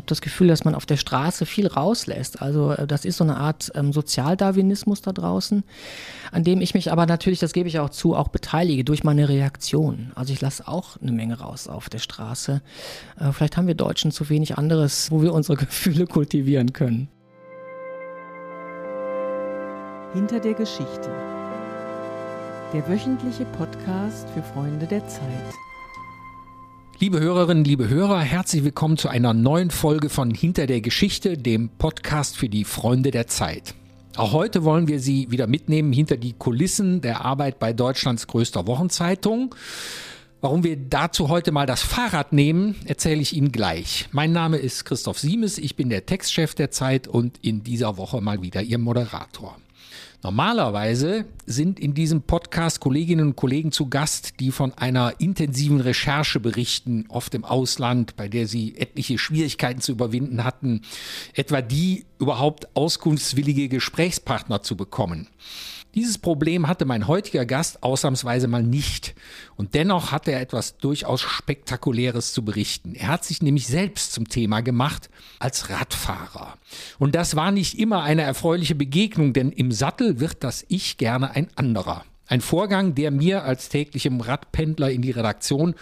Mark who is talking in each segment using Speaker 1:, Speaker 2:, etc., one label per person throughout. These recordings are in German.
Speaker 1: habe das Gefühl, dass man auf der Straße viel rauslässt. Also äh, das ist so eine Art ähm, Sozialdarwinismus da draußen, an dem ich mich aber natürlich, das gebe ich auch zu, auch beteilige durch meine Reaktion. Also ich lasse auch eine Menge raus auf der Straße. Äh, vielleicht haben wir Deutschen zu wenig anderes, wo wir unsere Gefühle kultivieren können.
Speaker 2: Hinter der Geschichte. Der wöchentliche Podcast für Freunde der Zeit.
Speaker 3: Liebe Hörerinnen, liebe Hörer, herzlich willkommen zu einer neuen Folge von Hinter der Geschichte, dem Podcast für die Freunde der Zeit. Auch heute wollen wir Sie wieder mitnehmen hinter die Kulissen der Arbeit bei Deutschlands größter Wochenzeitung. Warum wir dazu heute mal das Fahrrad nehmen, erzähle ich Ihnen gleich. Mein Name ist Christoph Siemes, ich bin der Textchef der Zeit und in dieser Woche mal wieder Ihr Moderator. Normalerweise sind in diesem Podcast Kolleginnen und Kollegen zu Gast, die von einer intensiven Recherche berichten, oft im Ausland, bei der sie etliche Schwierigkeiten zu überwinden hatten, etwa die überhaupt auskunftswillige Gesprächspartner zu bekommen. Dieses Problem hatte mein heutiger Gast ausnahmsweise mal nicht. Und dennoch hat er etwas durchaus Spektakuläres zu berichten. Er hat sich nämlich selbst zum Thema gemacht als Radfahrer. Und das war nicht immer eine erfreuliche Begegnung, denn im Sattel wird das Ich gerne ein anderer. Ein Vorgang, der mir als täglichem Radpendler in die Redaktion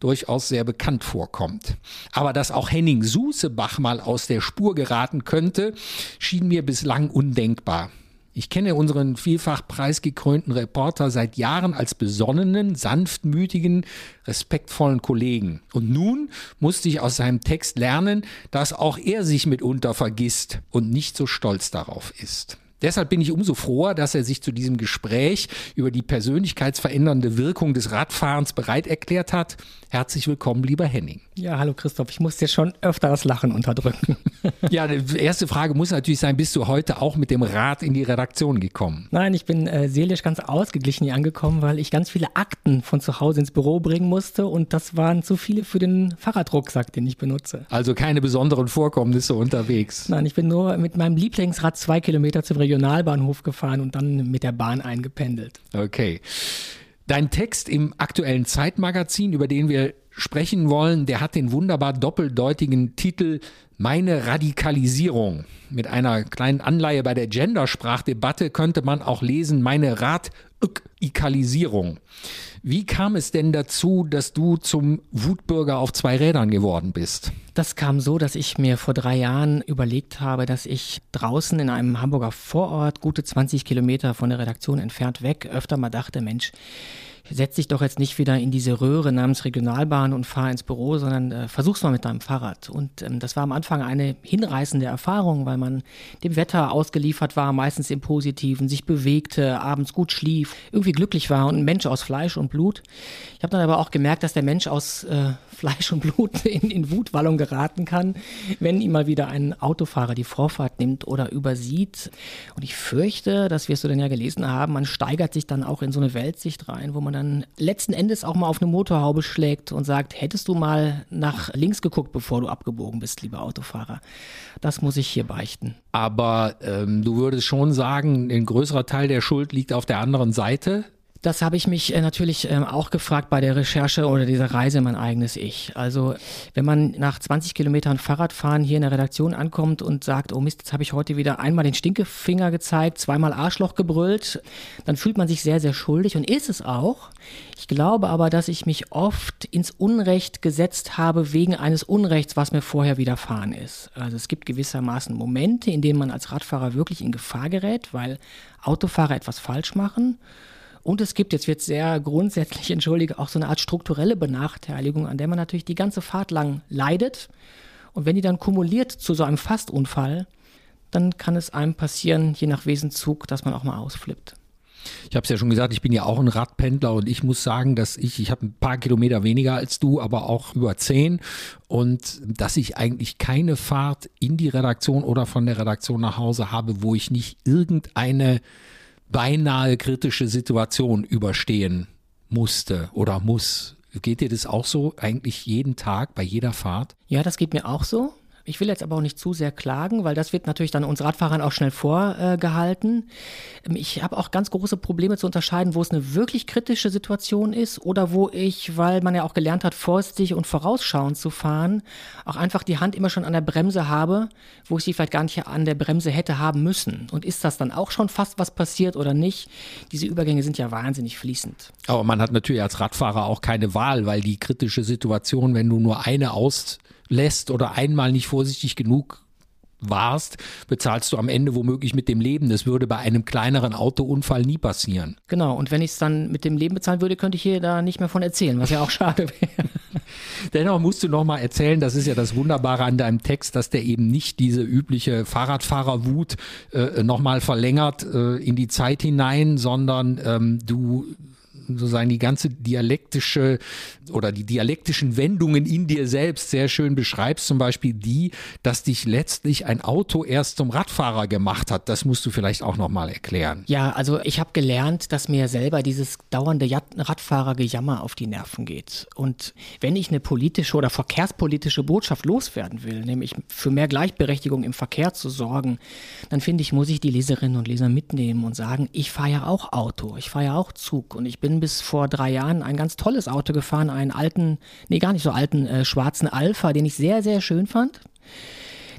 Speaker 3: durchaus sehr bekannt vorkommt. Aber dass auch Henning Susebach mal aus der Spur geraten könnte, schien mir bislang undenkbar. Ich kenne unseren vielfach preisgekrönten Reporter seit Jahren als besonnenen, sanftmütigen, respektvollen Kollegen. Und nun musste ich aus seinem Text lernen, dass auch er sich mitunter vergisst und nicht so stolz darauf ist. Deshalb bin ich umso froher, dass er sich zu diesem Gespräch über die persönlichkeitsverändernde Wirkung des Radfahrens bereit erklärt hat. Herzlich willkommen, lieber Henning.
Speaker 1: Ja, hallo Christoph. Ich muss dir schon öfter das Lachen unterdrücken.
Speaker 3: ja, die erste Frage muss natürlich sein, bist du heute auch mit dem Rad in die Redaktion gekommen?
Speaker 1: Nein, ich bin äh, seelisch ganz ausgeglichen hier angekommen, weil ich ganz viele Akten von zu Hause ins Büro bringen musste und das waren zu viele für den Fahrradrucksack, den ich benutze.
Speaker 3: Also keine besonderen Vorkommnisse unterwegs?
Speaker 1: Nein, ich bin nur mit meinem Lieblingsrad zwei Kilometer zum Regionalbahnhof gefahren und dann mit der Bahn eingependelt.
Speaker 3: Okay. Dein Text im aktuellen Zeitmagazin, über den wir sprechen wollen, der hat den wunderbar doppeldeutigen Titel Meine Radikalisierung. Mit einer kleinen Anleihe bei der Gendersprachdebatte könnte man auch lesen Meine Radikalisierung. Wie kam es denn dazu, dass du zum Wutbürger auf zwei Rädern geworden bist?
Speaker 1: Das kam so, dass ich mir vor drei Jahren überlegt habe, dass ich draußen in einem Hamburger Vorort, gute 20 Kilometer von der Redaktion entfernt weg, öfter mal dachte, Mensch, setz dich doch jetzt nicht wieder in diese Röhre namens Regionalbahn und fahr ins Büro, sondern äh, versuch's mal mit deinem Fahrrad. Und ähm, das war am Anfang eine hinreißende Erfahrung, weil man dem Wetter ausgeliefert war, meistens im Positiven, sich bewegte, abends gut schlief, irgendwie glücklich war und ein Mensch aus Fleisch und Blut. Ich habe dann aber auch gemerkt, dass der Mensch aus äh, Fleisch und Blut in, in Wutwallung geraten kann, wenn ihm mal wieder ein Autofahrer die Vorfahrt nimmt oder übersieht. Und ich fürchte, das wirst du dann ja gelesen haben, man steigert sich dann auch in so eine Weltsicht rein, wo man dann letzten Endes auch mal auf eine Motorhaube schlägt und sagt, hättest du mal nach links geguckt, bevor du abgebogen bist, lieber Autofahrer. Das muss ich hier beichten.
Speaker 3: Aber ähm, du würdest schon sagen, ein größerer Teil der Schuld liegt auf der anderen Seite.
Speaker 1: Das habe ich mich äh, natürlich ähm, auch gefragt bei der Recherche oder dieser Reise mein eigenes Ich. Also wenn man nach 20 Kilometern Fahrradfahren hier in der Redaktion ankommt und sagt, oh Mist, jetzt habe ich heute wieder einmal den Stinkefinger gezeigt, zweimal Arschloch gebrüllt, dann fühlt man sich sehr, sehr schuldig und ist es auch. Ich glaube aber, dass ich mich oft ins Unrecht gesetzt habe wegen eines Unrechts, was mir vorher widerfahren ist. Also es gibt gewissermaßen Momente, in denen man als Radfahrer wirklich in Gefahr gerät, weil Autofahrer etwas falsch machen. Und es gibt, jetzt wird sehr grundsätzlich, entschuldige, auch so eine Art strukturelle Benachteiligung, an der man natürlich die ganze Fahrt lang leidet. Und wenn die dann kumuliert zu so einem Fastunfall, dann kann es einem passieren, je nach Wesenzug, dass man auch mal ausflippt.
Speaker 3: Ich habe es ja schon gesagt, ich bin ja auch ein Radpendler und ich muss sagen, dass ich, ich habe ein paar Kilometer weniger als du, aber auch über zehn und dass ich eigentlich keine Fahrt in die Redaktion oder von der Redaktion nach Hause habe, wo ich nicht irgendeine beinahe kritische Situation überstehen musste oder muss. Geht dir das auch so eigentlich jeden Tag bei jeder Fahrt?
Speaker 1: Ja, das geht mir auch so. Ich will jetzt aber auch nicht zu sehr klagen, weil das wird natürlich dann uns Radfahrern auch schnell vorgehalten. Ähm, ich habe auch ganz große Probleme zu unterscheiden, wo es eine wirklich kritische Situation ist oder wo ich, weil man ja auch gelernt hat, vorsichtig und vorausschauend zu fahren, auch einfach die Hand immer schon an der Bremse habe, wo ich sie vielleicht gar nicht an der Bremse hätte haben müssen. Und ist das dann auch schon fast was passiert oder nicht? Diese Übergänge sind ja wahnsinnig fließend.
Speaker 3: Aber man hat natürlich als Radfahrer auch keine Wahl, weil die kritische Situation, wenn du nur eine aus lässt oder einmal nicht vorsichtig genug warst, bezahlst du am Ende womöglich mit dem Leben. Das würde bei einem kleineren Autounfall nie passieren.
Speaker 1: Genau, und wenn ich es dann mit dem Leben bezahlen würde, könnte ich hier da nicht mehr von erzählen, was ja auch schade wäre.
Speaker 3: Dennoch musst du noch mal erzählen, das ist ja das Wunderbare an deinem Text, dass der eben nicht diese übliche Fahrradfahrerwut äh, noch mal verlängert äh, in die Zeit hinein, sondern ähm, du sozusagen die ganze dialektische oder die dialektischen Wendungen in dir selbst sehr schön beschreibst, zum Beispiel die, dass dich letztlich ein Auto erst zum Radfahrer gemacht hat. Das musst du vielleicht auch nochmal erklären.
Speaker 1: Ja, also ich habe gelernt, dass mir selber dieses dauernde Radfahrergejammer auf die Nerven geht. Und wenn ich eine politische oder verkehrspolitische Botschaft loswerden will, nämlich für mehr Gleichberechtigung im Verkehr zu sorgen, dann finde ich, muss ich die Leserinnen und Leser mitnehmen und sagen, ich fahre ja auch Auto, ich fahre ja auch Zug und ich bin bis vor drei Jahren ein ganz tolles Auto gefahren, einen alten, nee, gar nicht so alten äh, schwarzen Alpha, den ich sehr, sehr schön fand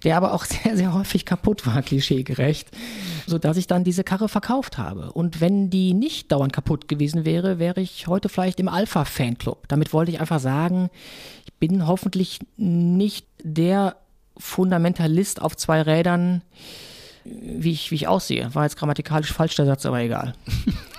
Speaker 1: der aber auch sehr, sehr häufig kaputt war, klischeegerecht, sodass ich dann diese Karre verkauft habe. Und wenn die nicht dauernd kaputt gewesen wäre, wäre ich heute vielleicht im Alpha-Fanclub. Damit wollte ich einfach sagen, ich bin hoffentlich nicht der Fundamentalist auf zwei Rädern, wie ich, wie ich aussehe. War jetzt grammatikalisch falsch der Satz, aber egal.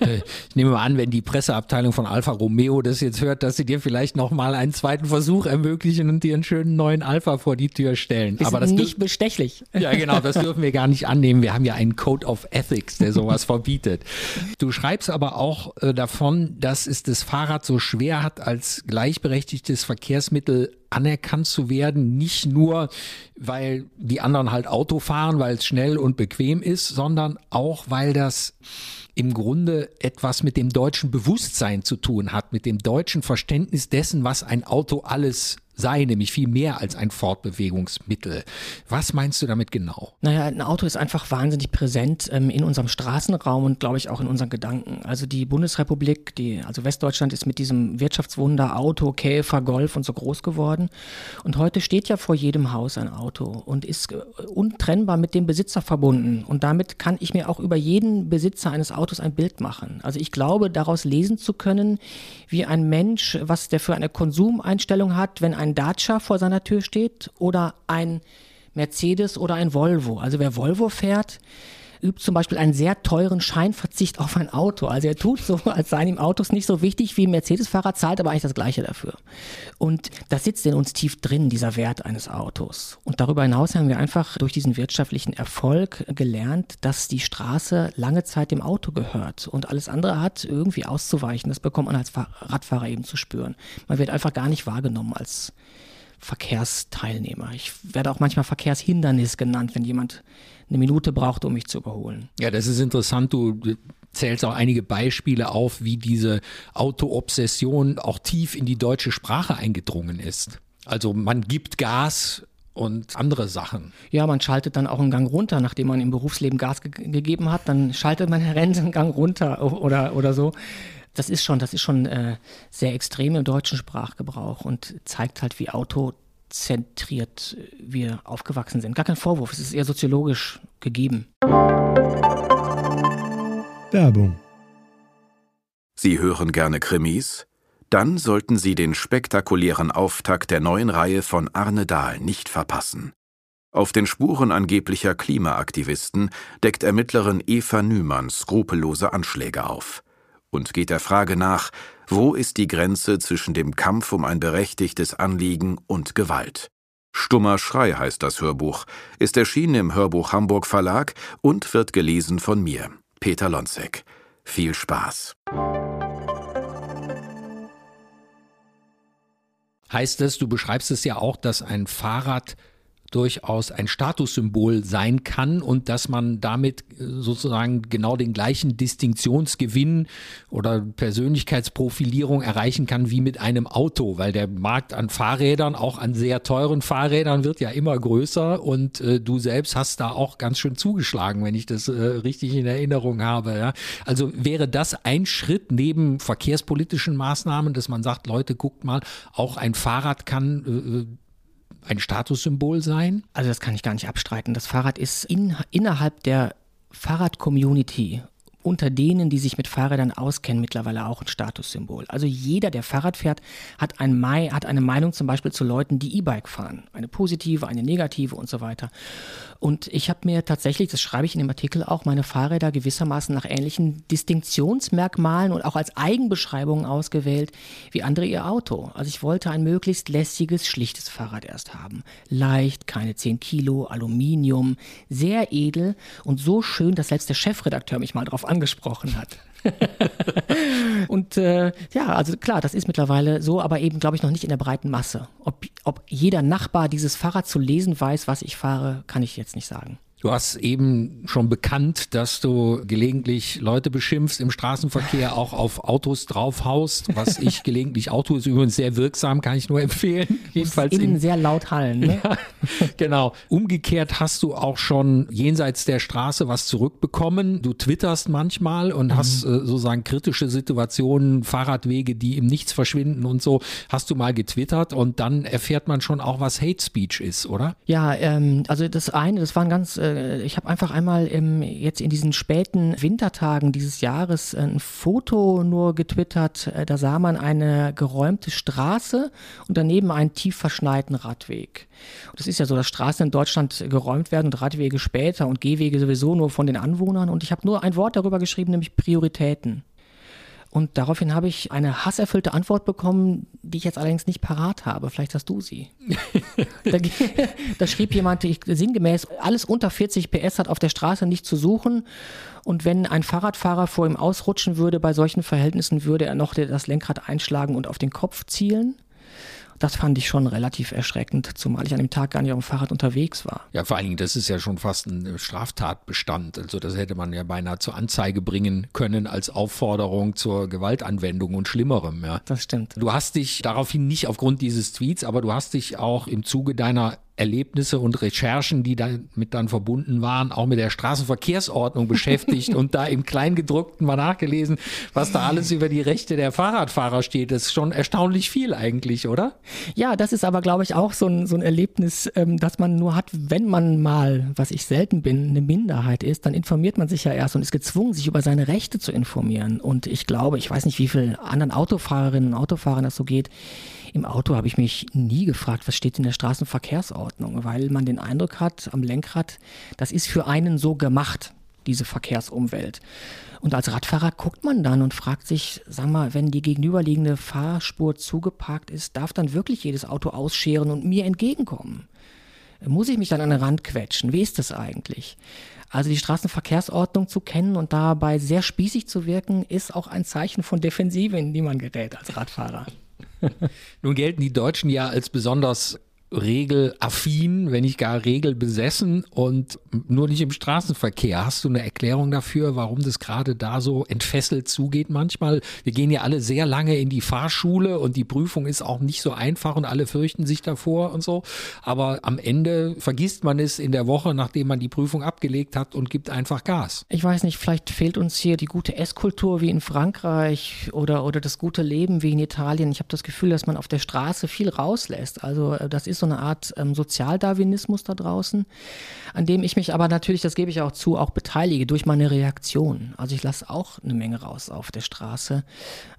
Speaker 3: ich nehme mal an, wenn die Presseabteilung von Alfa Romeo das jetzt hört, dass sie dir vielleicht nochmal einen zweiten Versuch ermöglichen und dir einen schönen neuen Alpha vor die Tür stellen.
Speaker 1: Wir Aber das nicht bestechlich.
Speaker 3: Ja, genau, das dürfen wir gar nicht annehmen. Wir haben ja einen Code of Ethics, der sowas verbietet. Du schreibst aber auch äh, davon, dass es das Fahrrad so schwer hat, als gleichberechtigtes Verkehrsmittel anerkannt zu werden, nicht nur, weil die anderen halt Auto fahren, weil es schnell und bequem ist, sondern auch, weil das im Grunde etwas mit dem deutschen Bewusstsein zu tun hat, mit dem deutschen Verständnis dessen, was ein Auto alles sei, nämlich viel mehr als ein Fortbewegungsmittel. Was meinst du damit genau?
Speaker 1: Naja, ein Auto ist einfach wahnsinnig präsent ähm, in unserem Straßenraum und glaube ich auch in unseren Gedanken. Also die Bundesrepublik, die, also Westdeutschland ist mit diesem Wirtschaftswunder Auto, Käfer, Golf und so groß geworden. Und heute steht ja vor jedem Haus ein Auto und ist äh, untrennbar mit dem Besitzer verbunden. Und damit kann ich mir auch über jeden Besitzer eines Autos ein Bild machen. Also ich glaube, daraus lesen zu können, wie ein Mensch, was der für eine Konsumeinstellung hat, wenn ein ein Dacia vor seiner Tür steht oder ein Mercedes oder ein Volvo. Also wer Volvo fährt, übt zum Beispiel einen sehr teuren Scheinverzicht auf ein Auto. Also er tut so, als seien ihm Autos nicht so wichtig wie ein Mercedes-Fahrer, zahlt aber eigentlich das Gleiche dafür. Und das sitzt in uns tief drin, dieser Wert eines Autos. Und darüber hinaus haben wir einfach durch diesen wirtschaftlichen Erfolg gelernt, dass die Straße lange Zeit dem Auto gehört und alles andere hat irgendwie auszuweichen. Das bekommt man als Radfahrer eben zu spüren. Man wird einfach gar nicht wahrgenommen als Verkehrsteilnehmer. Ich werde auch manchmal Verkehrshindernis genannt, wenn jemand eine Minute braucht, um mich zu überholen.
Speaker 3: Ja, das ist interessant. Du zählst auch einige Beispiele auf, wie diese Autoobsession auch tief in die deutsche Sprache eingedrungen ist. Also man gibt Gas, und andere Sachen.
Speaker 1: Ja, man schaltet dann auch einen Gang runter, nachdem man im Berufsleben Gas ge gegeben hat, dann schaltet man einen Gang runter oder, oder so. Das ist schon, das ist schon äh, sehr extrem im deutschen Sprachgebrauch und zeigt halt, wie Auto zentriert wir aufgewachsen sind. Gar kein Vorwurf, es ist eher soziologisch gegeben.
Speaker 4: Werbung. Sie hören gerne Krimis? Dann sollten Sie den spektakulären Auftakt der neuen Reihe von Arne Dahl nicht verpassen. Auf den Spuren angeblicher Klimaaktivisten deckt Ermittlerin Eva Nümann skrupellose Anschläge auf und geht der Frage nach, wo ist die Grenze zwischen dem Kampf um ein berechtigtes Anliegen und Gewalt? Stummer Schrei heißt das Hörbuch, ist erschienen im Hörbuch Hamburg Verlag und wird gelesen von mir, Peter Lonzek. Viel Spaß.
Speaker 3: Heißt es, du beschreibst es ja auch, dass ein Fahrrad durchaus ein Statussymbol sein kann und dass man damit äh, sozusagen genau den gleichen Distinktionsgewinn oder Persönlichkeitsprofilierung erreichen kann wie mit einem Auto, weil der Markt an Fahrrädern, auch an sehr teuren Fahrrädern, wird ja immer größer und äh, du selbst hast da auch ganz schön zugeschlagen, wenn ich das äh, richtig in Erinnerung habe. Ja? Also wäre das ein Schritt neben verkehrspolitischen Maßnahmen, dass man sagt, Leute, guckt mal, auch ein Fahrrad kann äh, äh ein Statussymbol sein?
Speaker 1: Also das kann ich gar nicht abstreiten. Das Fahrrad ist in, innerhalb der Fahrrad-Community unter denen, die sich mit Fahrrädern auskennen, mittlerweile auch ein Statussymbol. Also jeder, der Fahrrad fährt, hat, ein hat eine Meinung zum Beispiel zu Leuten, die E-Bike fahren. Eine positive, eine negative und so weiter. Und ich habe mir tatsächlich, das schreibe ich in dem Artikel auch, meine Fahrräder gewissermaßen nach ähnlichen Distinktionsmerkmalen und auch als Eigenbeschreibungen ausgewählt wie andere ihr Auto. Also ich wollte ein möglichst lässiges, schlichtes Fahrrad erst haben. Leicht, keine 10 Kilo, Aluminium, sehr edel und so schön, dass selbst der Chefredakteur mich mal drauf angesprochen hat. und äh, ja, also klar, das ist mittlerweile so, aber eben, glaube ich, noch nicht in der breiten Masse. Ob, ob jeder Nachbar dieses Fahrrad zu lesen weiß, was ich fahre, kann ich jetzt nicht sagen.
Speaker 3: Du hast eben schon bekannt, dass du gelegentlich Leute beschimpfst im Straßenverkehr, auch auf Autos draufhaust, was ich gelegentlich auch tue, ist übrigens sehr wirksam, kann ich nur empfehlen.
Speaker 1: Jedenfalls innen in, sehr laut hallen. Ne? Ja,
Speaker 3: genau. Umgekehrt hast du auch schon jenseits der Straße was zurückbekommen. Du twitterst manchmal und mhm. hast äh, sozusagen kritische Situationen, Fahrradwege, die im Nichts verschwinden und so, hast du mal getwittert und dann erfährt man schon auch, was Hate Speech ist, oder?
Speaker 1: Ja, ähm, also das eine, das waren ganz äh, äh, ich habe einfach einmal im, jetzt in diesen späten Wintertagen dieses Jahres ein Foto nur getwittert. Äh, da sah man eine geräumte Straße und daneben einen tief verschneiten Radweg. Und das ist ja so, dass Straßen in Deutschland geräumt werden und Radwege später und Gehwege sowieso nur von den Anwohnern. Und ich habe nur ein Wort darüber geschrieben, nämlich Prioritäten. Und daraufhin habe ich eine hasserfüllte Antwort bekommen, die ich jetzt allerdings nicht parat habe. Vielleicht hast du sie. da, da, schrieb jemand ich, sinngemäß, alles unter 40 PS hat auf der Straße nicht zu suchen. Und wenn ein Fahrradfahrer vor ihm ausrutschen würde, bei solchen Verhältnissen würde er noch das Lenkrad einschlagen und auf den Kopf zielen. Das fand ich schon relativ erschreckend, zumal ich an dem Tag gar nicht auf dem Fahrrad unterwegs war.
Speaker 3: Ja, vor allen Dingen, das ist ja schon fast ein Straftatbestand. Also das hätte man ja beinahe zur Anzeige bringen können als Aufforderung zur Gewaltanwendung und Schlimmerem. Ja.
Speaker 1: Das stimmt.
Speaker 3: Du hast dich daraufhin nicht aufgrund dieses Tweets, aber du hast dich auch im Zuge deiner Erlebnisse und Recherchen, die damit dann verbunden waren, auch mit der Straßenverkehrsordnung beschäftigt und da im Kleingedruckten mal nachgelesen, was da alles über die Rechte der Fahrradfahrer steht. Das ist schon erstaunlich viel eigentlich, oder?
Speaker 1: Ja, das ist aber, glaube ich, auch so ein, so ein Erlebnis, ähm, dass man nur hat, wenn man mal, was ich selten bin, eine Minderheit ist, dann informiert man sich ja erst und ist gezwungen, sich über seine Rechte zu informieren. Und ich glaube, ich weiß nicht, wie vielen anderen Autofahrerinnen und Autofahrern das so geht, im Auto habe ich mich nie gefragt, was steht in der Straßenverkehrsordnung, weil man den Eindruck hat am Lenkrad, das ist für einen so gemacht, diese Verkehrsumwelt. Und als Radfahrer guckt man dann und fragt sich, sag mal, wenn die gegenüberliegende Fahrspur zugeparkt ist, darf dann wirklich jedes Auto ausscheren und mir entgegenkommen? Muss ich mich dann an den Rand quetschen? Wie ist das eigentlich? Also die Straßenverkehrsordnung zu kennen und dabei sehr spießig zu wirken, ist auch ein Zeichen von Defensive, in die man gerät als Radfahrer.
Speaker 3: Nun gelten die Deutschen ja als besonders regelaffin, wenn nicht gar regelbesessen und nur nicht im Straßenverkehr. Hast du eine Erklärung dafür, warum das gerade da so entfesselt zugeht manchmal? Wir gehen ja alle sehr lange in die Fahrschule und die Prüfung ist auch nicht so einfach und alle fürchten sich davor und so. Aber am Ende vergisst man es in der Woche, nachdem man die Prüfung abgelegt hat und gibt einfach Gas.
Speaker 1: Ich weiß nicht, vielleicht fehlt uns hier die gute Esskultur wie in Frankreich oder, oder das gute Leben wie in Italien. Ich habe das Gefühl, dass man auf der Straße viel rauslässt. Also äh, das ist ist so eine Art ähm, Sozialdarwinismus da draußen, an dem ich mich aber natürlich, das gebe ich auch zu, auch beteilige durch meine Reaktion. Also ich lasse auch eine Menge raus auf der Straße.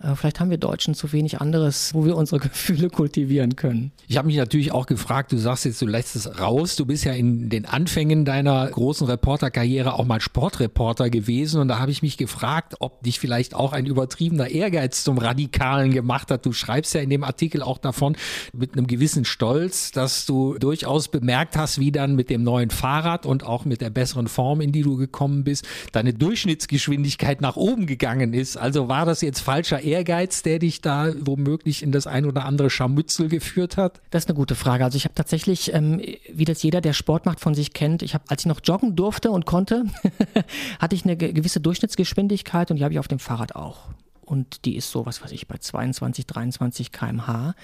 Speaker 1: Äh, vielleicht haben wir Deutschen zu wenig anderes, wo wir unsere Gefühle kultivieren können.
Speaker 3: Ich habe mich natürlich auch gefragt, du sagst jetzt, du lässt es raus. Du bist ja in den Anfängen deiner großen Reporterkarriere auch mal Sportreporter gewesen und da habe ich mich gefragt, ob dich vielleicht auch ein übertriebener Ehrgeiz zum Radikalen gemacht hat. Du schreibst ja in dem Artikel auch davon mit einem gewissen Stolz, dass du durchaus bemerkt hast, wie dann mit dem neuen Fahrrad und auch mit der besseren Form, in die du gekommen bist, deine Durchschnittsgeschwindigkeit nach oben gegangen ist. Also war das jetzt falscher Ehrgeiz, der dich da womöglich in das ein oder andere Scharmützel geführt hat?
Speaker 1: Das ist eine gute Frage. Also ich habe tatsächlich, ähm, wie das jeder, der Sport macht, von sich kennt, ich habe, als ich noch joggen durfte und konnte, hatte ich eine gewisse Durchschnittsgeschwindigkeit und die habe ich auf dem Fahrrad auch. Und die ist so, was weiß ich, bei 22, 23 km/h.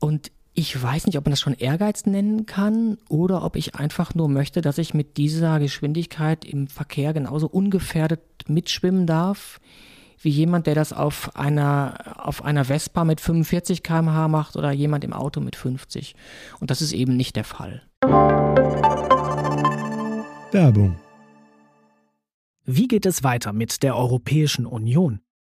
Speaker 1: Und ich weiß nicht, ob man das schon Ehrgeiz nennen kann oder ob ich einfach nur möchte, dass ich mit dieser Geschwindigkeit im Verkehr genauso ungefährdet mitschwimmen darf wie jemand, der das auf einer, auf einer Vespa mit 45 km/h macht oder jemand im Auto mit 50. Und das ist eben nicht der Fall.
Speaker 5: Werbung.
Speaker 6: Wie geht es weiter mit der Europäischen Union?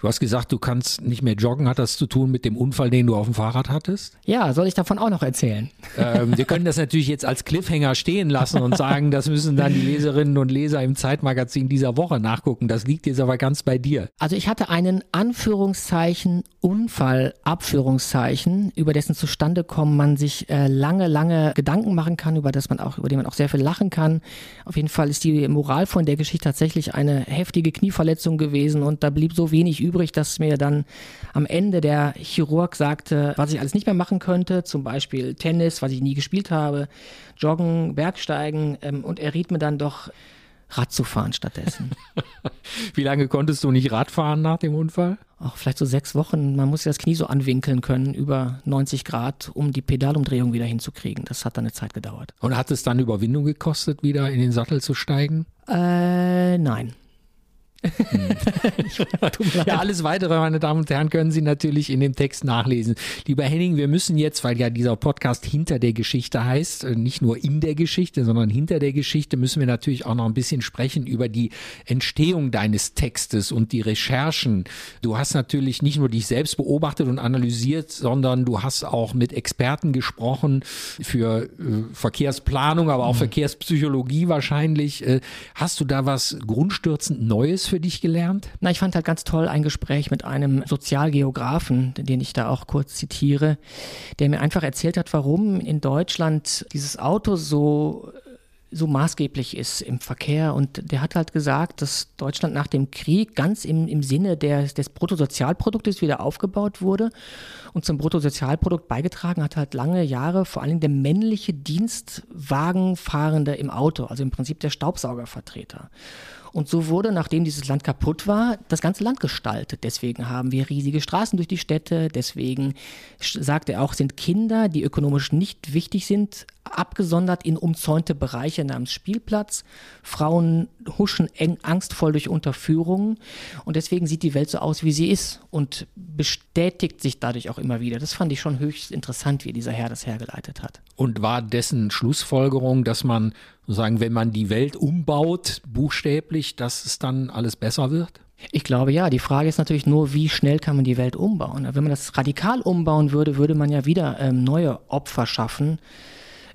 Speaker 3: Du hast gesagt, du kannst nicht mehr joggen. Hat das zu tun mit dem Unfall, den du auf dem Fahrrad hattest?
Speaker 1: Ja, soll ich davon auch noch erzählen?
Speaker 3: Ähm, wir können das natürlich jetzt als Cliffhanger stehen lassen und sagen, das müssen dann die Leserinnen und Leser im Zeitmagazin dieser Woche nachgucken. Das liegt jetzt aber ganz bei dir.
Speaker 1: Also ich hatte einen Anführungszeichen Unfall, Abführungszeichen, über dessen Zustandekommen man sich äh, lange, lange Gedanken machen kann, über das man auch, über den man auch sehr viel lachen kann. Auf jeden Fall ist die Moral von der Geschichte tatsächlich eine heftige Knieverletzung gewesen und da blieb so wenig übrig, dass mir dann am Ende der Chirurg sagte, was ich alles nicht mehr machen könnte, zum Beispiel Tennis, was ich nie gespielt habe, Joggen, Bergsteigen ähm, und er riet mir dann doch Rad zu fahren stattdessen.
Speaker 3: Wie lange konntest du nicht Rad fahren nach dem Unfall?
Speaker 1: Auch vielleicht so sechs Wochen. Man muss ja das Knie so anwinkeln können, über 90 Grad, um die Pedalumdrehung wieder hinzukriegen. Das hat dann eine Zeit gedauert.
Speaker 3: Und hat es dann Überwindung gekostet, wieder in den Sattel zu steigen?
Speaker 1: Äh, nein.
Speaker 3: ja, alles weitere, meine Damen und Herren, können Sie natürlich in dem Text nachlesen. Lieber Henning, wir müssen jetzt, weil ja dieser Podcast hinter der Geschichte heißt, äh, nicht nur in der Geschichte, sondern hinter der Geschichte, müssen wir natürlich auch noch ein bisschen sprechen über die Entstehung deines Textes und die Recherchen. Du hast natürlich nicht nur dich selbst beobachtet und analysiert, sondern du hast auch mit Experten gesprochen für äh, Verkehrsplanung, aber auch mhm. Verkehrspsychologie wahrscheinlich. Äh, hast du da was grundstürzend Neues für dich gelernt?
Speaker 1: Na, ich fand halt ganz toll ein Gespräch mit einem Sozialgeografen, den ich da auch kurz zitiere, der mir einfach erzählt hat, warum in Deutschland dieses Auto so so maßgeblich ist im Verkehr. Und der hat halt gesagt, dass Deutschland nach dem Krieg ganz im, im Sinne der, des Bruttosozialproduktes wieder aufgebaut wurde und zum Bruttosozialprodukt beigetragen hat halt lange Jahre vor allem der männliche Dienstwagenfahrende im Auto, also im Prinzip der Staubsaugervertreter. Und so wurde, nachdem dieses Land kaputt war, das ganze Land gestaltet. Deswegen haben wir riesige Straßen durch die Städte. Deswegen, sagt er auch, sind Kinder, die ökonomisch nicht wichtig sind, abgesondert in umzäunte Bereiche namens Spielplatz. Frauen huschen eng angstvoll durch Unterführungen. Und deswegen sieht die Welt so aus, wie sie ist und bestätigt sich dadurch auch immer wieder. Das fand ich schon höchst interessant, wie dieser Herr das hergeleitet hat.
Speaker 3: Und war dessen Schlussfolgerung, dass man sagen, wenn man die Welt umbaut, buchstäblich, dass es dann alles besser wird?
Speaker 1: Ich glaube ja. Die Frage ist natürlich nur, wie schnell kann man die Welt umbauen? Wenn man das radikal umbauen würde, würde man ja wieder ähm, neue Opfer schaffen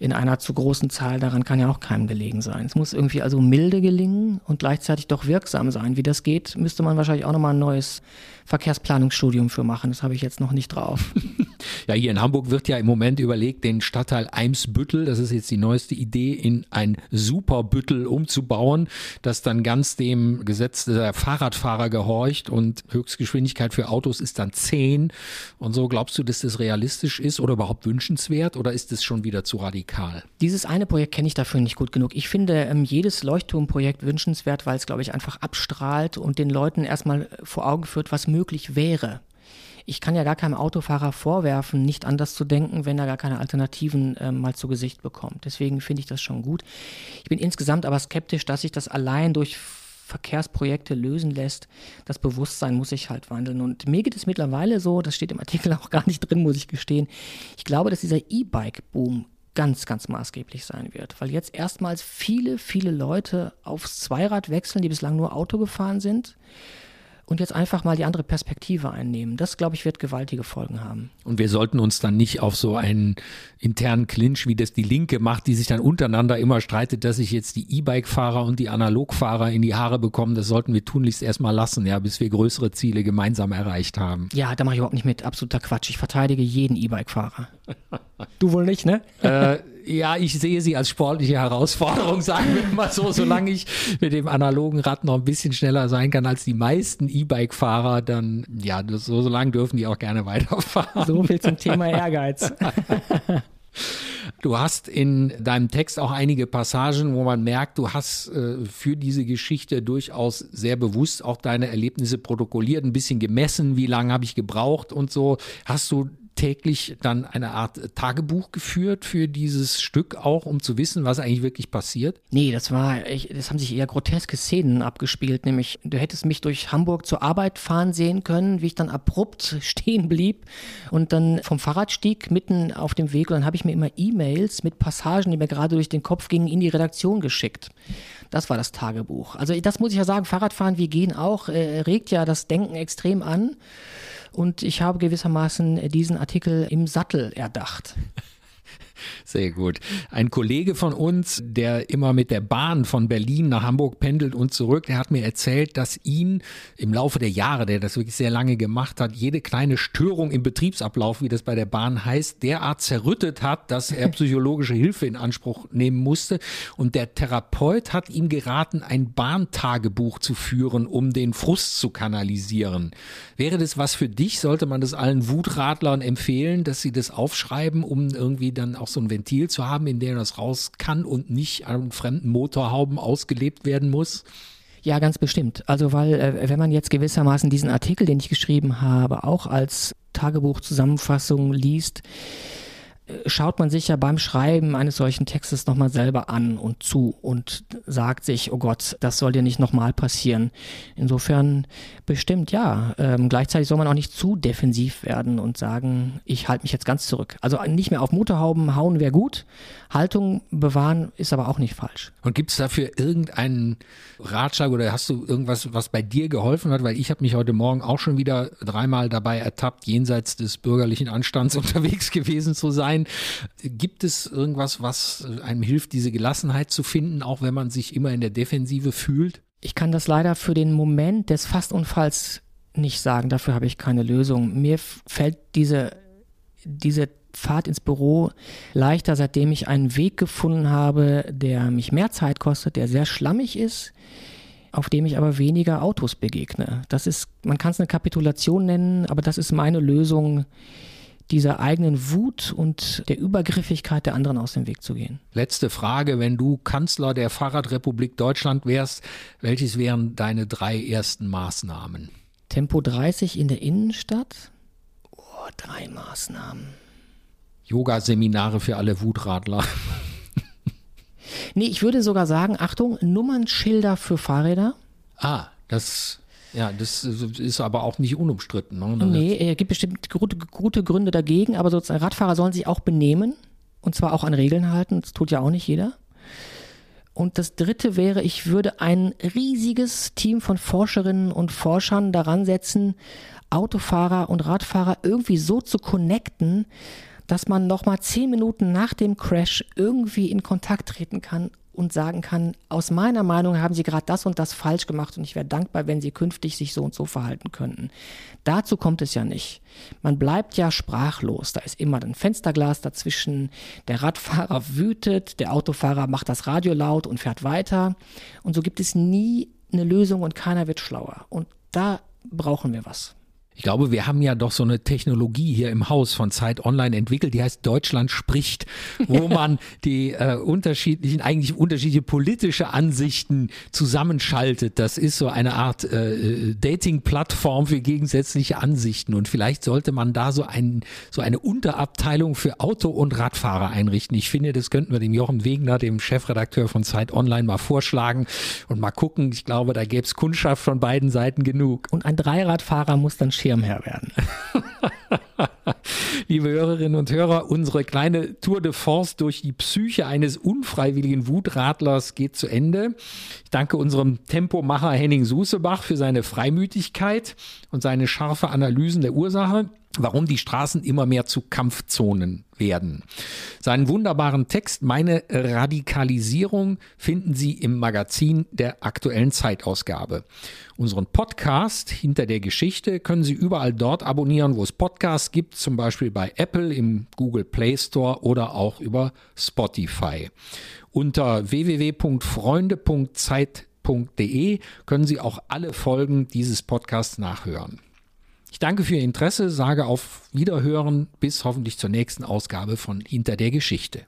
Speaker 1: in einer zu großen Zahl, daran kann ja auch keinem gelegen sein. Es muss irgendwie also milde gelingen und gleichzeitig doch wirksam sein. Wie das geht, müsste man wahrscheinlich auch nochmal ein neues Verkehrsplanungsstudium für machen. Das habe ich jetzt noch nicht drauf.
Speaker 3: ja, hier in Hamburg wird ja im Moment überlegt, den Stadtteil Eimsbüttel, das ist jetzt die neueste Idee, in ein Superbüttel umzubauen, das dann ganz dem Gesetz der Fahrradfahrer gehorcht und Höchstgeschwindigkeit für Autos ist dann 10. Und so glaubst du, dass das realistisch ist oder überhaupt wünschenswert oder ist es schon wieder zu radikal?
Speaker 1: Dieses eine Projekt kenne ich dafür nicht gut genug. Ich finde ähm, jedes Leuchtturmprojekt wünschenswert, weil es, glaube ich, einfach abstrahlt und den Leuten erstmal vor Augen führt, was möglich wäre. Ich kann ja gar keinem Autofahrer vorwerfen, nicht anders zu denken, wenn er gar keine Alternativen äh, mal zu Gesicht bekommt. Deswegen finde ich das schon gut. Ich bin insgesamt aber skeptisch, dass sich das allein durch Verkehrsprojekte lösen lässt. Das Bewusstsein muss sich halt wandeln. Und mir geht es mittlerweile so, das steht im Artikel auch gar nicht drin, muss ich gestehen. Ich glaube, dass dieser E-Bike-Boom ganz, ganz maßgeblich sein wird, weil jetzt erstmals viele, viele Leute aufs Zweirad wechseln, die bislang nur Auto gefahren sind und jetzt einfach mal die andere Perspektive einnehmen. Das, glaube ich, wird gewaltige Folgen haben.
Speaker 3: Und wir sollten uns dann nicht auf so einen internen Clinch, wie das die Linke macht, die sich dann untereinander immer streitet, dass sich jetzt die E-Bike-Fahrer und die Analogfahrer in die Haare bekommen. Das sollten wir tunlichst erstmal lassen, ja, bis wir größere Ziele gemeinsam erreicht haben.
Speaker 1: Ja, da mache ich überhaupt nicht mit. Absoluter Quatsch. Ich verteidige jeden E-Bike-Fahrer. du wohl nicht, ne?
Speaker 3: Äh, ja, ich sehe sie als sportliche Herausforderung, sagen wir mal so, solange ich mit dem analogen Rad noch ein bisschen schneller sein kann als die meisten E-Bike-Fahrer, dann ja, so, so lange dürfen die auch gerne weiterfahren.
Speaker 1: So viel zum Thema Ehrgeiz.
Speaker 3: Du hast in deinem Text auch einige Passagen, wo man merkt, du hast äh, für diese Geschichte durchaus sehr bewusst auch deine Erlebnisse protokolliert, ein bisschen gemessen, wie lange habe ich gebraucht und so. Hast du täglich dann eine Art Tagebuch geführt für dieses Stück auch, um zu wissen, was eigentlich wirklich passiert?
Speaker 1: Nee, das war, ich, das haben sich eher groteske Szenen abgespielt, nämlich du hättest mich durch Hamburg zur Arbeit fahren sehen können, wie ich dann abrupt stehen blieb und dann vom Fahrrad stieg mitten auf dem Weg und dann habe ich mir immer E-Mails mit Passagen, die mir gerade durch den Kopf gingen, in die Redaktion geschickt. Das war das Tagebuch. Also das muss ich ja sagen, Fahrradfahren, wir gehen auch, äh, regt ja das Denken extrem an. Und ich habe gewissermaßen diesen Artikel im Sattel erdacht.
Speaker 3: Sehr gut. Ein Kollege von uns, der immer mit der Bahn von Berlin nach Hamburg pendelt und zurück, der hat mir erzählt, dass ihn im Laufe der Jahre, der das wirklich sehr lange gemacht hat, jede kleine Störung im Betriebsablauf, wie das bei der Bahn heißt, derart zerrüttet hat, dass er psychologische Hilfe in Anspruch nehmen musste. Und der Therapeut hat ihm geraten, ein Bahntagebuch zu führen, um den Frust zu kanalisieren. Wäre das was für dich? Sollte man das allen Wutradlern empfehlen, dass sie das aufschreiben, um irgendwie dann auch so ein Ventil zu haben, in dem das raus kann und nicht an fremden Motorhauben ausgelebt werden muss?
Speaker 1: Ja, ganz bestimmt. Also weil, äh, wenn man jetzt gewissermaßen diesen Artikel, den ich geschrieben habe, auch als Tagebuchzusammenfassung liest, schaut man sich ja beim Schreiben eines solchen Textes nochmal selber an und zu und sagt sich, oh Gott, das soll dir nicht nochmal passieren. Insofern bestimmt ja. Ähm, gleichzeitig soll man auch nicht zu defensiv werden und sagen, ich halte mich jetzt ganz zurück. Also nicht mehr auf Motorhauben hauen wäre gut, Haltung bewahren ist aber auch nicht falsch.
Speaker 3: Und gibt es dafür irgendeinen Ratschlag oder hast du irgendwas, was bei dir geholfen hat? Weil ich habe mich heute Morgen auch schon wieder dreimal dabei ertappt, jenseits des bürgerlichen Anstands unterwegs gewesen zu sein sein. Gibt es irgendwas, was einem hilft, diese Gelassenheit zu finden, auch wenn man sich immer in der Defensive fühlt?
Speaker 1: Ich kann das leider für den Moment des Fastunfalls nicht sagen. Dafür habe ich keine Lösung. Mir fällt diese, diese Fahrt ins Büro leichter, seitdem ich einen Weg gefunden habe, der mich mehr Zeit kostet, der sehr schlammig ist, auf dem ich aber weniger Autos begegne. Das ist, man kann es eine Kapitulation nennen, aber das ist meine Lösung, dieser eigenen Wut und der Übergriffigkeit der anderen aus dem Weg zu gehen.
Speaker 3: Letzte Frage, wenn du Kanzler der Fahrradrepublik Deutschland wärst, welches wären deine drei ersten Maßnahmen?
Speaker 1: Tempo 30 in der Innenstadt? Oh, drei Maßnahmen.
Speaker 3: Yoga-Seminare für alle Wutradler.
Speaker 1: nee, ich würde sogar sagen, Achtung, Nummernschilder für Fahrräder.
Speaker 3: Ah, das ja, das ist aber auch nicht unumstritten. Ne?
Speaker 1: Nee, es gibt bestimmt gute, gute Gründe dagegen, aber sozusagen Radfahrer sollen sich auch benehmen und zwar auch an Regeln halten. Das tut ja auch nicht jeder. Und das dritte wäre, ich würde ein riesiges Team von Forscherinnen und Forschern daran setzen, Autofahrer und Radfahrer irgendwie so zu connecten, dass man nochmal zehn Minuten nach dem Crash irgendwie in Kontakt treten kann und sagen kann, aus meiner Meinung haben Sie gerade das und das falsch gemacht und ich wäre dankbar, wenn Sie künftig sich so und so verhalten könnten. Dazu kommt es ja nicht. Man bleibt ja sprachlos. Da ist immer ein Fensterglas dazwischen. Der Radfahrer wütet, der Autofahrer macht das Radio laut und fährt weiter. Und so gibt es nie eine Lösung und keiner wird schlauer. Und da brauchen wir was.
Speaker 3: Ich glaube, wir haben ja doch so eine Technologie hier im Haus von Zeit Online entwickelt, die heißt Deutschland spricht, wo man die äh, unterschiedlichen, eigentlich unterschiedliche politische Ansichten zusammenschaltet. Das ist so eine Art äh, äh, Dating-Plattform für gegensätzliche Ansichten. Und vielleicht sollte man da so, ein, so eine Unterabteilung für Auto- und Radfahrer einrichten. Ich finde, das könnten wir dem Jochen Wegner, dem Chefredakteur von Zeit Online, mal vorschlagen und mal gucken. Ich glaube, da gäbe es Kundschaft von beiden Seiten genug.
Speaker 1: Und ein Dreiradfahrer muss dann Schirmherr werden.
Speaker 3: Liebe Hörerinnen und Hörer, unsere kleine Tour de Force durch die Psyche eines unfreiwilligen Wutradlers geht zu Ende. Ich danke unserem Tempomacher Henning Susebach für seine Freimütigkeit und seine scharfe Analysen der Ursache warum die Straßen immer mehr zu Kampfzonen werden. Seinen wunderbaren Text Meine Radikalisierung finden Sie im Magazin der aktuellen Zeitausgabe. Unseren Podcast hinter der Geschichte können Sie überall dort abonnieren, wo es Podcasts gibt, zum Beispiel bei Apple im Google Play Store oder auch über Spotify. Unter www.freunde.zeit.de können Sie auch alle Folgen dieses Podcasts nachhören. Ich danke für Ihr Interesse, sage auf Wiederhören bis hoffentlich zur nächsten Ausgabe von Hinter der Geschichte.